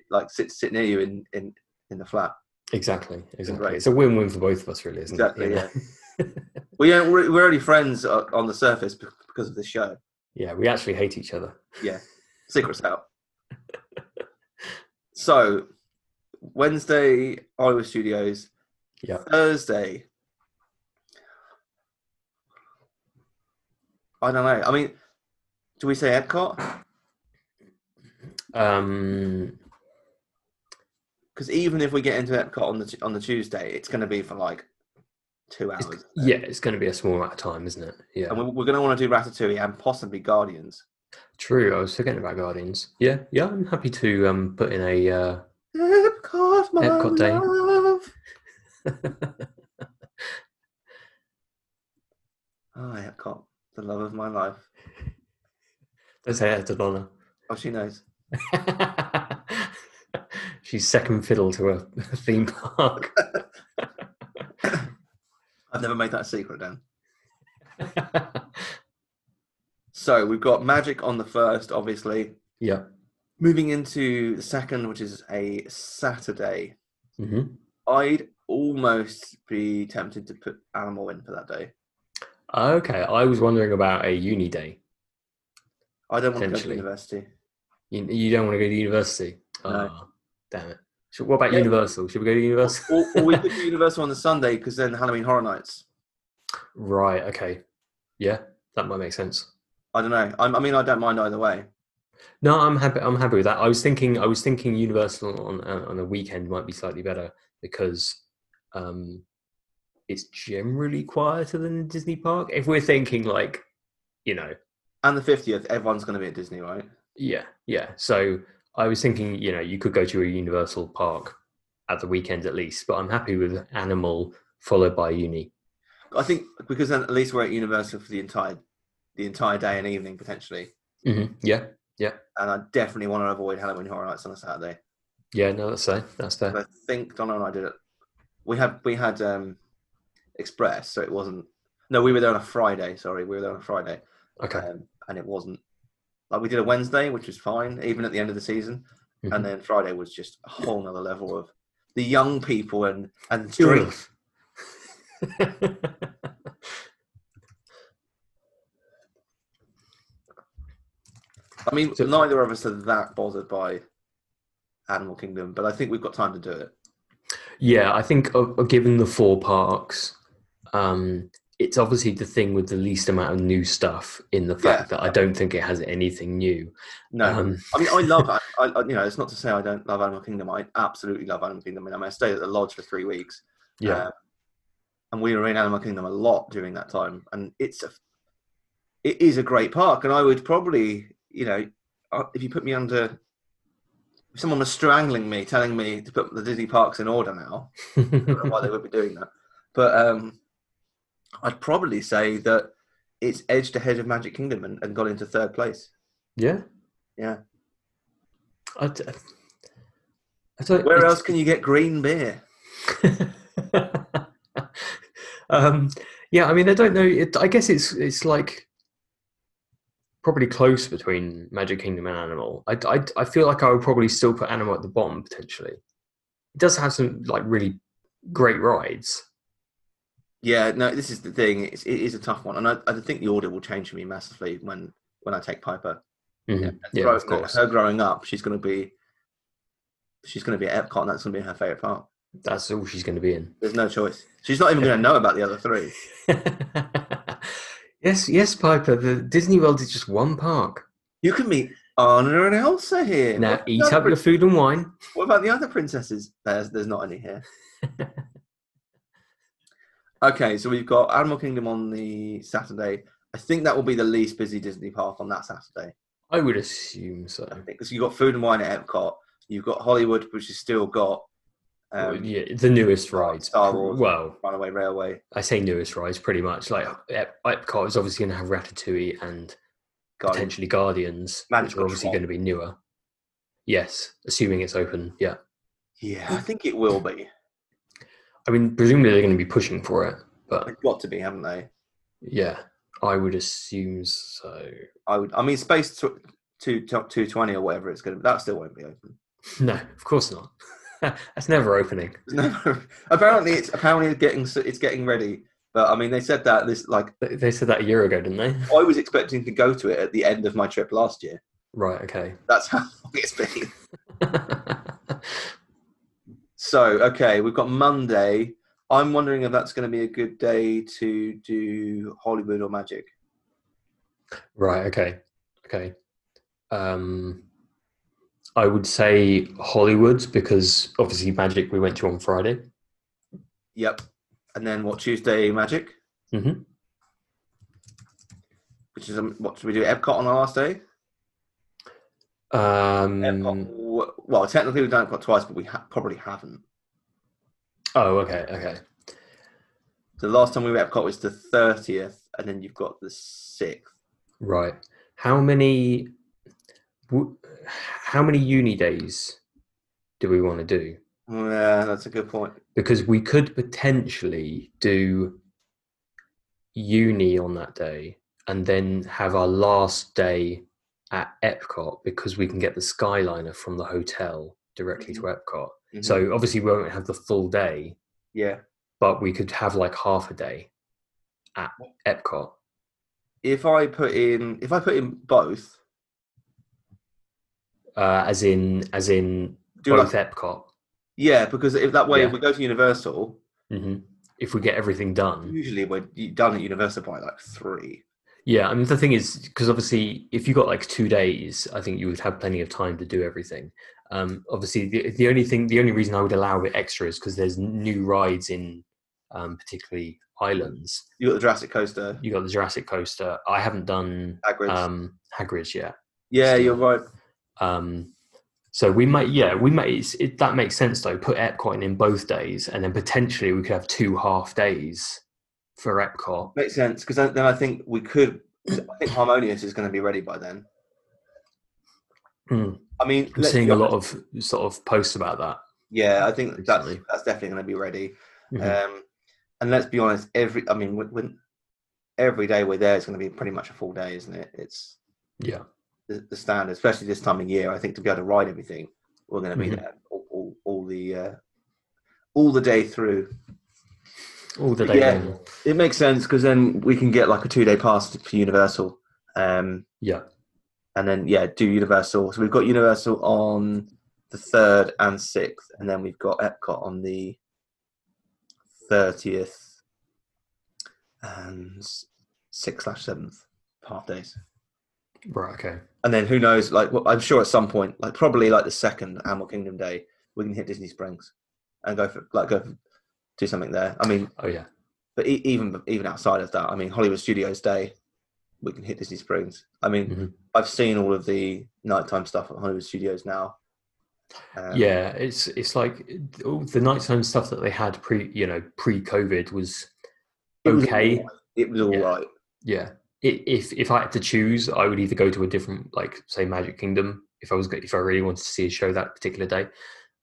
like sit sit near you in in in the flat. exactly, exactly. Right. It's a win win for both of us, really, isn't Exactly, it? Yeah. We don't, we're, we're only friends on the surface because of this show. yeah, we actually hate each other. Yeah, secrets out. So, Wednesday, Iowa Studios. Yeah. Thursday. I don't know. I mean, do we say Epcot? Um, Because even if we get into Epcot on the on the Tuesday, it's going to be for like two it's, hours. yeah, it's going to be a small amount of time, isn't it? Yeah. and we're, we're going to want to do Ratatouille and possibly Guardians. True, I was forgetting about Guardians. Yeah, yeah, I'm happy to um, put in a. Uh, Epcot, my Epcot day. love. Oh, Epcot, the love of my life. Don't say that to Donna. Oh, she knows. She's second fiddle to a theme park. I've never made that a secret, Dan. So we've got Magic on the first, obviously. yeah. Moving into the second, which is a Saturday. hmm I'd almost be tempted to put Animal in for that day. Okay, I was wondering about a uni day. I don't want to go to university. You, you don't want to go to university? No. Oh, damn it. Should, what about Yeah. Universal? Should we go to Universal? or, or we could do Universal on the Sunday because then Halloween Horror Nights. right, okay. Yeah, that might make sense. I don't know. I'm, I mean, I don't mind either way. No, I'm happy. I'm happy with that. I was thinking. I was thinking Universal on uh, on a weekend might be slightly better because um, it's generally quieter than Disney park. If we're thinking like, you know, And the 50th, everyone's going to be at Disney, right? yeah, yeah. So I was thinking, you know, you could go to a Universal park at the weekend at least. But I'm happy with Animal followed by Uni. I think because then at least we're at Universal for the entire the entire day and evening potentially. hmm Yeah, And I definitely want to avoid Halloween Horror Nights on a Saturday. yeah. No, that's fair. That's fair. I think Donna and I did it. We had we had um, Express, so it wasn't. No, we were there on a Friday. Sorry, we were there on a Friday, Okay. um, and it wasn't like we did a Wednesday, which was fine, even at the end of the season. Mhm. And then Friday was just a whole nother level of the young people and and drink. I mean, So- neither of us are that bothered by Animal Kingdom, but I think we've got time to do it. Yeah, I think uh, given the four parks, um, it's obviously the thing with the least amount of new stuff in the fact that I don't think it has anything new. No, Um, I mean, I love, I, I, you know, it's not to say I don't love Animal Kingdom. I absolutely love Animal Kingdom. I mean, I stayed at the lodge for three weeks. yeah, uh, and we were in Animal Kingdom a lot during that time, and it's a, it is a great park, and I would probably, you know, uh, if you put me under, if someone was strangling me, telling me to put the Disney parks in order now, I don't know why they would be doing that, but um, I'd probably say that it's edged ahead of Magic Kingdom and, and got into third place. yeah. Yeah. I, d- I don't, Where else can you get green beer? um, yeah, I mean, I don't know. It, I guess it's it's like probably close between Magic Kingdom and Animal. I, I, I feel like I would probably still put Animal at the bottom potentially. It does have some like really great rides. Yeah, no, this is the thing. It's, it is a tough one, and I, I think the order will change for me massively when when I take Piper. Mhm. And Yeah, grow- of course. Her growing up, she's going to be she's going to be at Epcot, and that's going to be her favorite part. That's all she's going to be in. There's no choice. She's not even going to know about the other three. yes, yes, Piper. The Disney World is just one park. You can meet Anna and Elsa here. Now eat up other your food and wine. What about the other princesses? There's there's not any here. okay, so we've got Animal Kingdom on the Saturday. I think that will be the least busy Disney park on that Saturday. I would assume so. I think because you've got Food and Wine at Epcot. You've got Hollywood, which has still got um, yeah, the newest rides. Star Wars. Well, Runaway Railway. I say newest rides pretty much. Like Ep- Epcot is obviously going to have Ratatouille and Guardians. potentially Guardians, which Magical are obviously going to be newer. Yes, assuming it's open. Yeah, Yeah, I think it will be. I mean, presumably they're going to be pushing for it, but They've got to be, haven't they? yeah, I would assume so. I would. I mean, Space tw- two two twenty or whatever it's going to. Be that still won't be open. No, of course not. That's never opening. No, apparently it's apparently it's getting it's getting ready. But I mean, they said that this like They- They said that a year ago, didn't they? I was expecting to go to it at the end of my trip last year. Right. Okay. That's how long it's been. So okay, we've got Monday. I'm wondering if that's going to be a good day to do Hollywood or Magic. right. Okay. Okay. Um, I would say Hollywood because obviously Magic we went to on Friday. Yep. And then what Tuesday Magic, hmm which is um, what should we do? Epcot on the last day. Um, Epcot, well, technically we've done Epcot twice, but we ha- probably haven't. oh, okay. Okay. The last time we were at Epcot was the 30th, and then you've got the 6th. Right. How many? w- How many uni days do we want to do? Yeah, that's a good point. Because we could potentially do uni on that day and then have our last day at Epcot because we can get the Skyliner from the hotel directly to Epcot. Mhm. So obviously we won't have the full day, yeah, but we could have like half a day at Epcot. if I put in if I put in both, Uh, as in, as in do both like, Epcot. yeah, because if that way Yeah. if we go to Universal, hmm If we get everything done, usually we're done at Universal by like three. Yeah. I mean, the thing is, because obviously, if you got like two days, I think you would have plenty of time to do everything. Um, obviously, the, the only thing, the only reason I would allow a bit extra is because there's new rides in, um, particularly islands. You got the Jurassic Coaster, You got the Jurassic Coaster. I haven't done Hagrid's. um, Hagrid's yet. yeah, you're right. Um, so we might, yeah, we might. It's, it, that makes sense though. Put Epcot in both days, and then potentially we could have two half days for Epcot. Makes sense because then I think we could. I think Harmonious is going to be ready by then. Hmm. I mean, I'm seeing a lot of sort of posts about that. Yeah, I think that's recently. that's definitely going to be ready. Mhm. Um, and let's be honest, every I mean, when, when every day we're there is going to be pretty much a full day, isn't it? It's yeah, the, the standard, especially this time of year. I think to be able to ride everything, we're going to be Mhm. there all, all, all the uh, all the day through. All the day Yeah. long. It makes sense because then we can get like a two day pass for Universal, um, Yeah, and then yeah, do Universal. So we've got Universal on the third and sixth, and then we've got Epcot on the thirtieth and sixth slash seventh half days. right. Okay. And then who knows? Like well, I'm sure at some point, like probably like the second Animal Kingdom day, we can hit Disney Springs and go for like go for, do something there. I mean, Oh yeah, but e- even even outside of that, I mean, Hollywood Studios Day, we can hit Disney Springs. I mean, Mhm. I've seen all of the nighttime stuff at Hollywood Studios now. Um, yeah. It's it's like all the nighttime stuff that they had pre, you know, pre-COVID was it was okay. all right. It was all Yeah. right. Yeah. If if I had to choose, I would either go to a different, like say Magic Kingdom, if I was if I really wanted to see a show that particular day,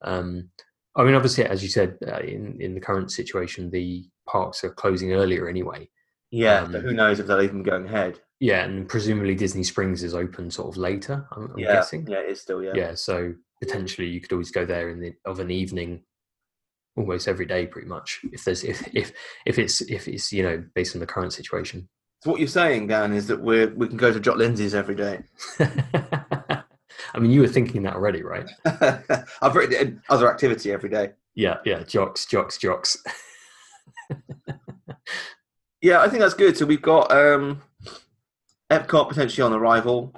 Um, I mean, obviously, as you said, uh, in in the current situation, the parks are closing earlier anyway. Yeah, Um, but who knows if they'll even go going ahead? Yeah, and presumably Disney Springs is open sort of later. I'm, I'm yeah, guessing. yeah, it's still yeah. yeah so potentially you could always go there in the of an evening almost every day pretty much if there's if if if it's if it's you know based on the current situation So what you're saying, Dan, is that we're we can go to Jock Lindsay's every day. i mean you were thinking that already right I've written other activity every day. yeah yeah jocks jocks jocks Yeah, I think that's good. So we've got um, Epcot potentially on arrival,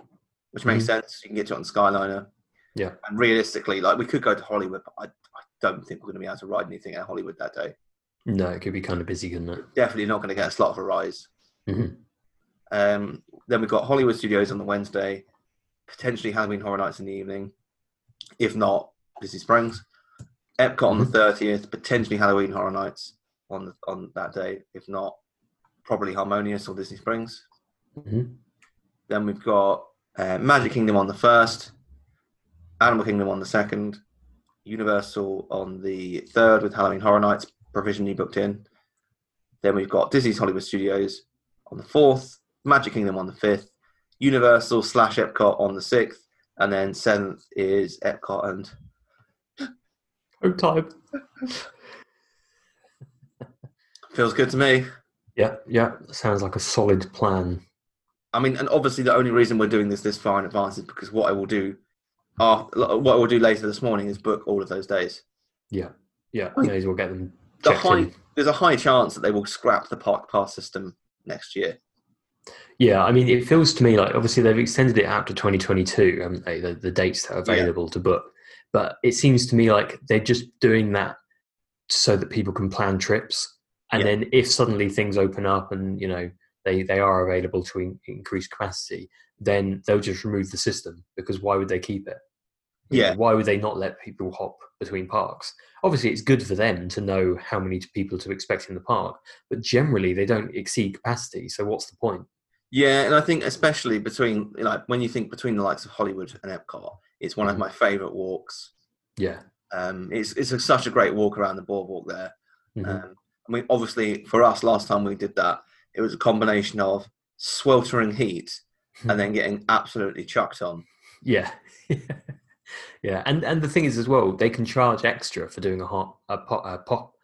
which makes Mhm. sense. You can get to it on Skyliner. Yeah. And realistically, like we could go to Hollywood, but I, I don't think we're going to be able to ride anything at Hollywood that day. no it could be kind of busy couldn't it Definitely not going to get a slot for Rise. Mhm. Um, then we've got Hollywood Studios on the Wednesday, potentially Halloween Horror Nights in the evening. If not, Disney Springs. Epcot on the thirtieth, potentially Halloween Horror Nights on the, on that day. If not, probably Harmonious or Disney Springs. Mhm. Then we've got uh, Magic Kingdom on the first, Animal Kingdom on the second, Universal on the third with Halloween Horror Nights provisionally booked in. Then we've got Disney's Hollywood Studios on the fourth, Magic Kingdom on the fifth, Universal slash Epcot on the sixth, and then seventh is Epcot and oh time feels good to me. yeah yeah sounds like a solid plan I mean, and obviously the only reason we're doing this this far in advance is because what I will do, uh, what I will do later this morning is book all of those days. yeah yeah Wait. may as well get them The high, in. there's a high chance that they will scrap the park pass system next year. Yeah, I mean, it feels to me like obviously they've extended it out to 2022, haven't they? The, the dates that are Yeah. available to book. But it seems to me like they're just doing that so that people can plan trips. And Yeah. then if suddenly things open up and, you know, they, they are available to in, increase capacity, then they'll just remove the system because why would they keep it? You know, Yeah. why would they not let people hop between parks? Obviously, it's good for them to know how many people to expect in the park, but generally they don't exceed capacity. So what's the point? Yeah, and I think especially between like when you think between the likes of Hollywood and Epcot, it's one of Mhm. my favourite walks. Yeah. Um, it's it's a, such a great walk around the boardwalk there. Mhm. Um, I mean, obviously for us, last time we did that, it was a combination of sweltering heat and then getting absolutely chucked on. Yeah, yeah, and and the thing is as well, they can charge extra for doing a hot a pop a pop.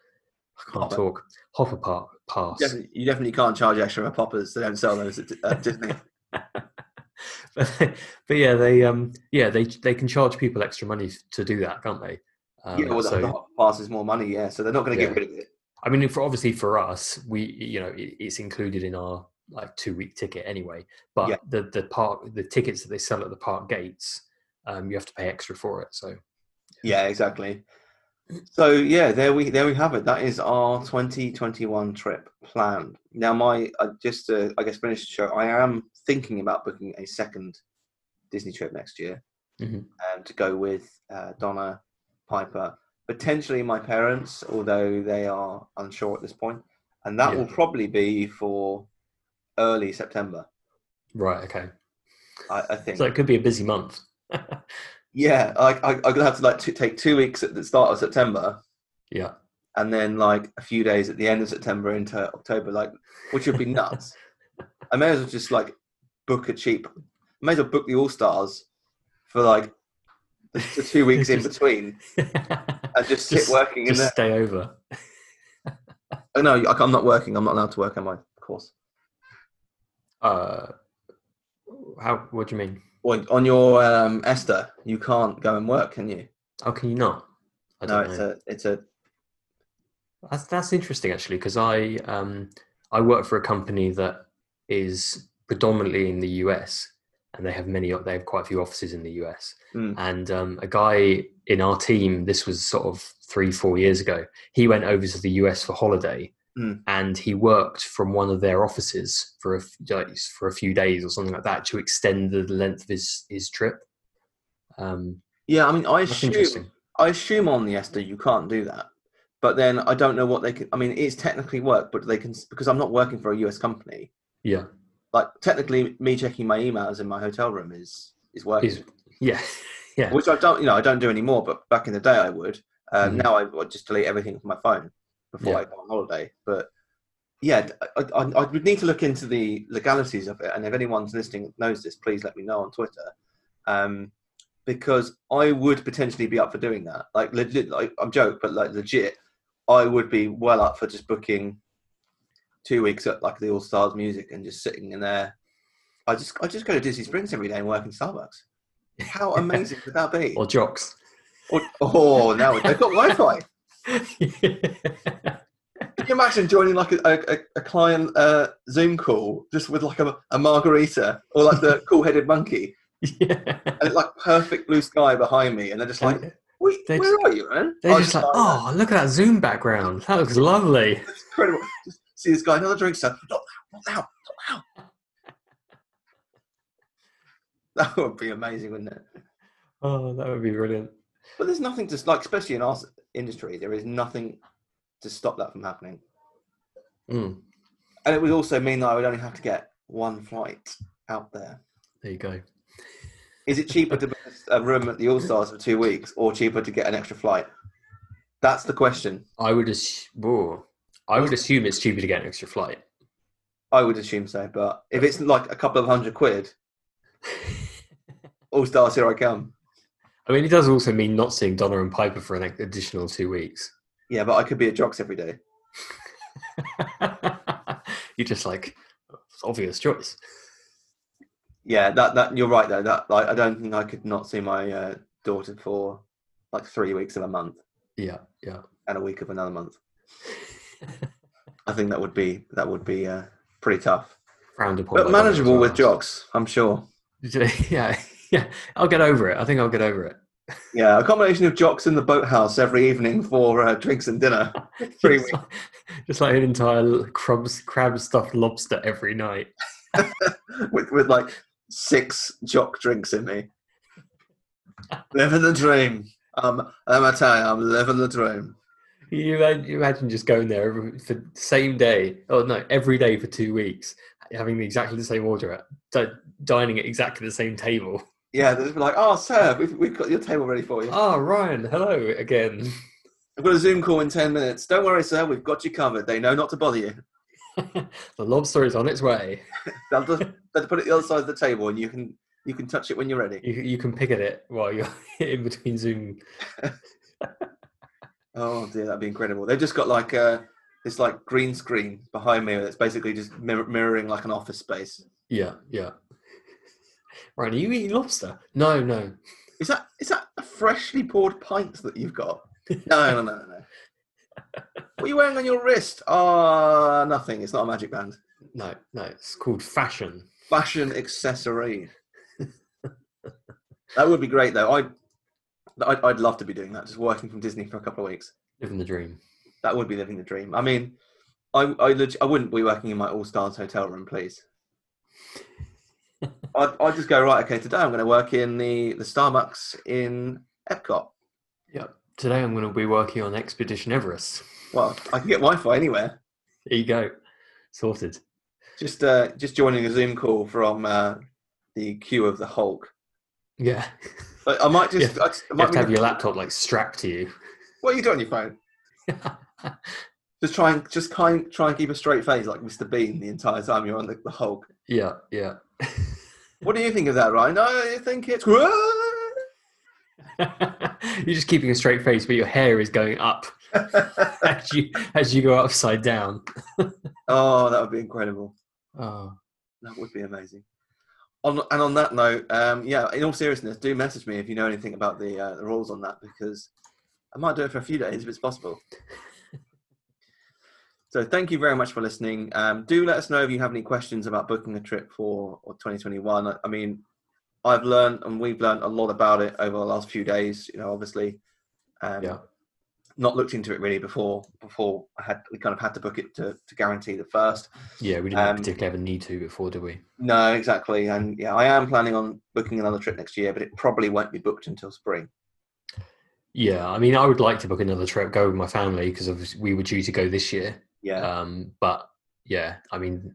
I can't Hopper. talk. Hopper park pass. Definitely, you definitely can't charge extra for poppers. They don't sell those at uh, Disney. but, but yeah, they um yeah they they can charge people extra money to do that, can't they? Um, yeah, well, the- so- the hot pass is more money. Yeah, so they're not going to Yeah. get rid of it. I mean, for obviously for us, we you know it, it's included in our like two week ticket anyway. But Yeah. the the park the tickets that they sell at the park gates, um, you have to pay extra for it. So Yeah, exactly. So yeah, there we there we have it. That is our 2021 trip planned. Now, my uh, just to I guess finish the show. I am thinking about booking a second Disney trip next year, Mhm. um, to go with uh, Donna, Piper, potentially my parents, although they are unsure at this point, and that Yeah. will probably be for early September. right, okay. I, I think. So it could be a busy month. yeah, I, I I'm gonna have to like to take two weeks at the start of September. yeah. and then like a few days at the end of September into October, like which would be nuts. I may as well just like book a cheap. I may as well book the All Stars for like the, the two weeks in between and just sit Just- working in there. stay over. Oh, no, I- I'm not working. I'm not allowed to work. Am I? Of course. Uh, how? What do you mean? Well, on your um, ESTA, you can't go and work, can you? How can you not? I No, don't it's know. a it's a That's that's interesting actually because I um I work for a company that is predominantly in the US and they have many they have quite a few offices in the US Mm. and um, a guy in our team this was sort of three four years ago he went over to the US for holiday Mm. and he worked from one of their offices for a f- like, for a few days or something like that to extend the length of his his trip. Um, yeah. I mean, I assume. I assume on the ESTA you can't do that. But then I don't know what they can. I mean, it's technically work, but they can because I'm not working for a US company. Yeah, like technically me checking my emails in my hotel room is is working. Is- yeah, Yeah. which I don't, you know, I don't do anymore. But back in the day, I would. Um, Mhm. Now I just delete everything from my phone before Yeah. I go on holiday. But yeah, I, I, I would need to look into the legalities of it. And if anyone's listening knows this, please let me know on Twitter. Um, because I would potentially be up for doing that. Like legit, like, I'm joke, but like legit, I would be well up for just booking two weeks at like the All Stars Music and just sitting in there. I just I just go to Disney Springs every day and work in Starbucks. How amazing would that be? Or jocks. Or, oh, now they've got Wi-Fi. Can you imagine joining like a, a, a client uh, Zoom call just with like a, a margarita or like the cool-headed monkey yeah. and it's like perfect blue sky behind me and they're just like, Wait, They're where just- are you, man? They're I just like, "Oh, oh, look at that Zoom background. That looks lovely. It's incredible. Just see this guy, another drink, sir. Not now, not now, not now. That would be amazing, wouldn't it? Oh, that would be brilliant. But there's nothing to like, especially in our industry, there is nothing to stop that from happening. Mm, And it would also mean that I would only have to get one flight out there. there you go. Is it cheaper to book a room at the All Stars for two weeks, or cheaper to get an extra flight? That's the question. I would assume. I would assume it's cheaper to get an extra flight. I would assume so, but if it's like a couple of hundred quid, All Stars, here I come. I mean, it does also mean not seeing Donna and Piper for an additional two weeks. Yeah, but I could be at Jocks every day. You're just like, obvious choice. Yeah, that that you're right though. That like I don't think I could not see my uh, daughter for like three weeks of a month Yeah, yeah. and a week of another month. I think that would be that would be uh, pretty tough, Frowned upon. but by Donna as manageable with. Jocks, I'm sure. Yeah, yeah. I'll get over it. I think I'll get over it. Yeah, a combination of Jocks in the boathouse every evening for uh, drinks and dinner. Three just, weeks. like, just like an entire crabs, crab stuffed lobster every night. with with like six jock drinks in me. living the dream. Um, I'm I tell you, I'm living the dream. You imagine, you imagine just going there every, for the same day, oh no, every day for two weeks, having exactly the same order, at, di- dining at exactly the same table. Yeah, they'll just be like, "Oh, sir, we've, we've got your table ready for you. Oh, Ryan, hello again. I've got a Zoom call in ten minutes. Don't worry, sir, we've got you covered. They know not to bother you. the lobster is on its way. They'll just they'll put it the other side of the table, and you can you can touch it when you're ready. You, you can pick at it while you're in between Zoom. Oh dear, that'd be incredible. They've just got like a this like green screen behind me that's basically just mirror- mirroring like an office space. Yeah, yeah. Ryan, are you eating lobster? No, no. Is that is that a freshly poured pint that you've got? No, no, no, no. no. What are you wearing on your wrist? Ah, nothing. It's not a magic band. No, no. It's called fashion. Fashion accessory. that would be great, though. I, I'd, I'd love to be doing that. Just working from Disney for a couple of weeks. Living the dream. That would be living the dream. I mean, I I, I wouldn't be working in my All Stars hotel room, please. I'd, I'd just go right. Okay, today I'm going to work in the the Starbucks in Epcot. Yep. Today I'm going to be working on Expedition Everest. Well, I can get Wi-Fi anywhere. There you go. Sorted. Just uh, just joining a Zoom call from uh, the queue of the Hulk. Yeah. I might just. Yeah. I, I You have to have your laptop like strapped to you. What are you doing on your phone? Just try and just kind try and keep a straight face like Mr. Bean the entire time you're on the, the Hulk. yeah, yeah. What do you think of that, Ryan? I think it's You're just keeping a straight face, but your hair is going up as you as you go upside down. oh, that would be incredible. Oh, That would be amazing. On and on that note, um, yeah. In all seriousness, do message me if you know anything about the uh, the rules on that because I might do it for a few days if it's possible. So thank you very much for listening. Um, do let us know if you have any questions about booking a trip for or 2021. I, I mean, I've learned and we've learned a lot about it over the last few days. You know, obviously, um, Yeah. not looked into it really before. Before I had we kind of had to book it to to guarantee the first. yeah. We didn't Um, particularly have a need to before, did we? No, exactly. And yeah, I am planning on booking another trip next year, but it probably won't be booked until spring. Yeah. I mean, I would like to book another trip, go with my family because we were due to go this year. Yeah, Um, but yeah, I mean,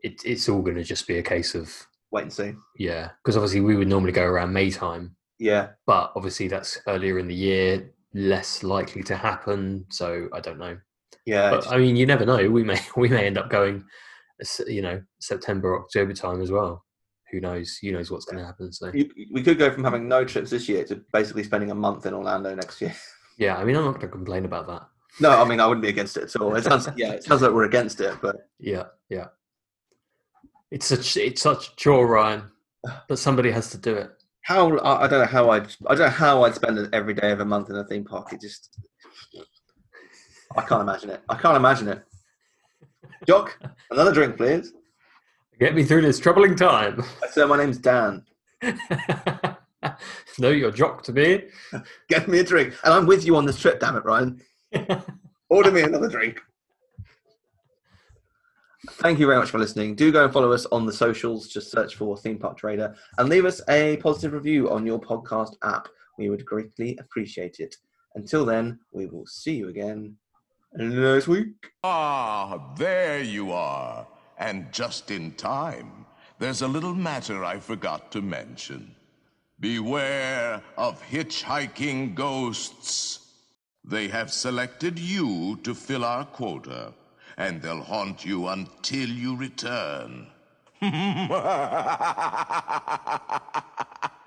it, it's all going to just be a case of wait and see. yeah, because obviously we would normally go around May time. Yeah, but obviously that's earlier in the year, less likely to happen. So I don't know. yeah. But I mean, you never know. We may we may end up going, you know, September October time as well. Who knows? Who knows what's going to happen? So you, we could go from having no trips this year to basically spending a month in Orlando next year. yeah, I mean, I'm not going to complain about that. No, I mean I wouldn't be against it at all. It sounds yeah, it sounds like we're against it, but Yeah, yeah. It's such it's such a chore, Ryan, but somebody has to do it. how I, I don't know how I'd I don't know how I'd spend every day of a month in a theme park. It just I can't imagine it. I can't imagine it. Jock, another drink, please. Get me through this troubling time. Sir, my name's Dan. no, you're jock to me. Get me a drink, and I'm with you on this trip. Damn it, Ryan. Order me another drink. Thank you very much for listening. Do go and follow us on the socials. Just search for Theme Park Trader and leave us a positive review on your podcast app. We would greatly appreciate it. Until then, we will see you again next week. Ah, there you are. And just in time. There's a little matter I forgot to mention. Beware of hitchhiking ghosts. They have selected you to fill our quota, and they'll haunt you until you return.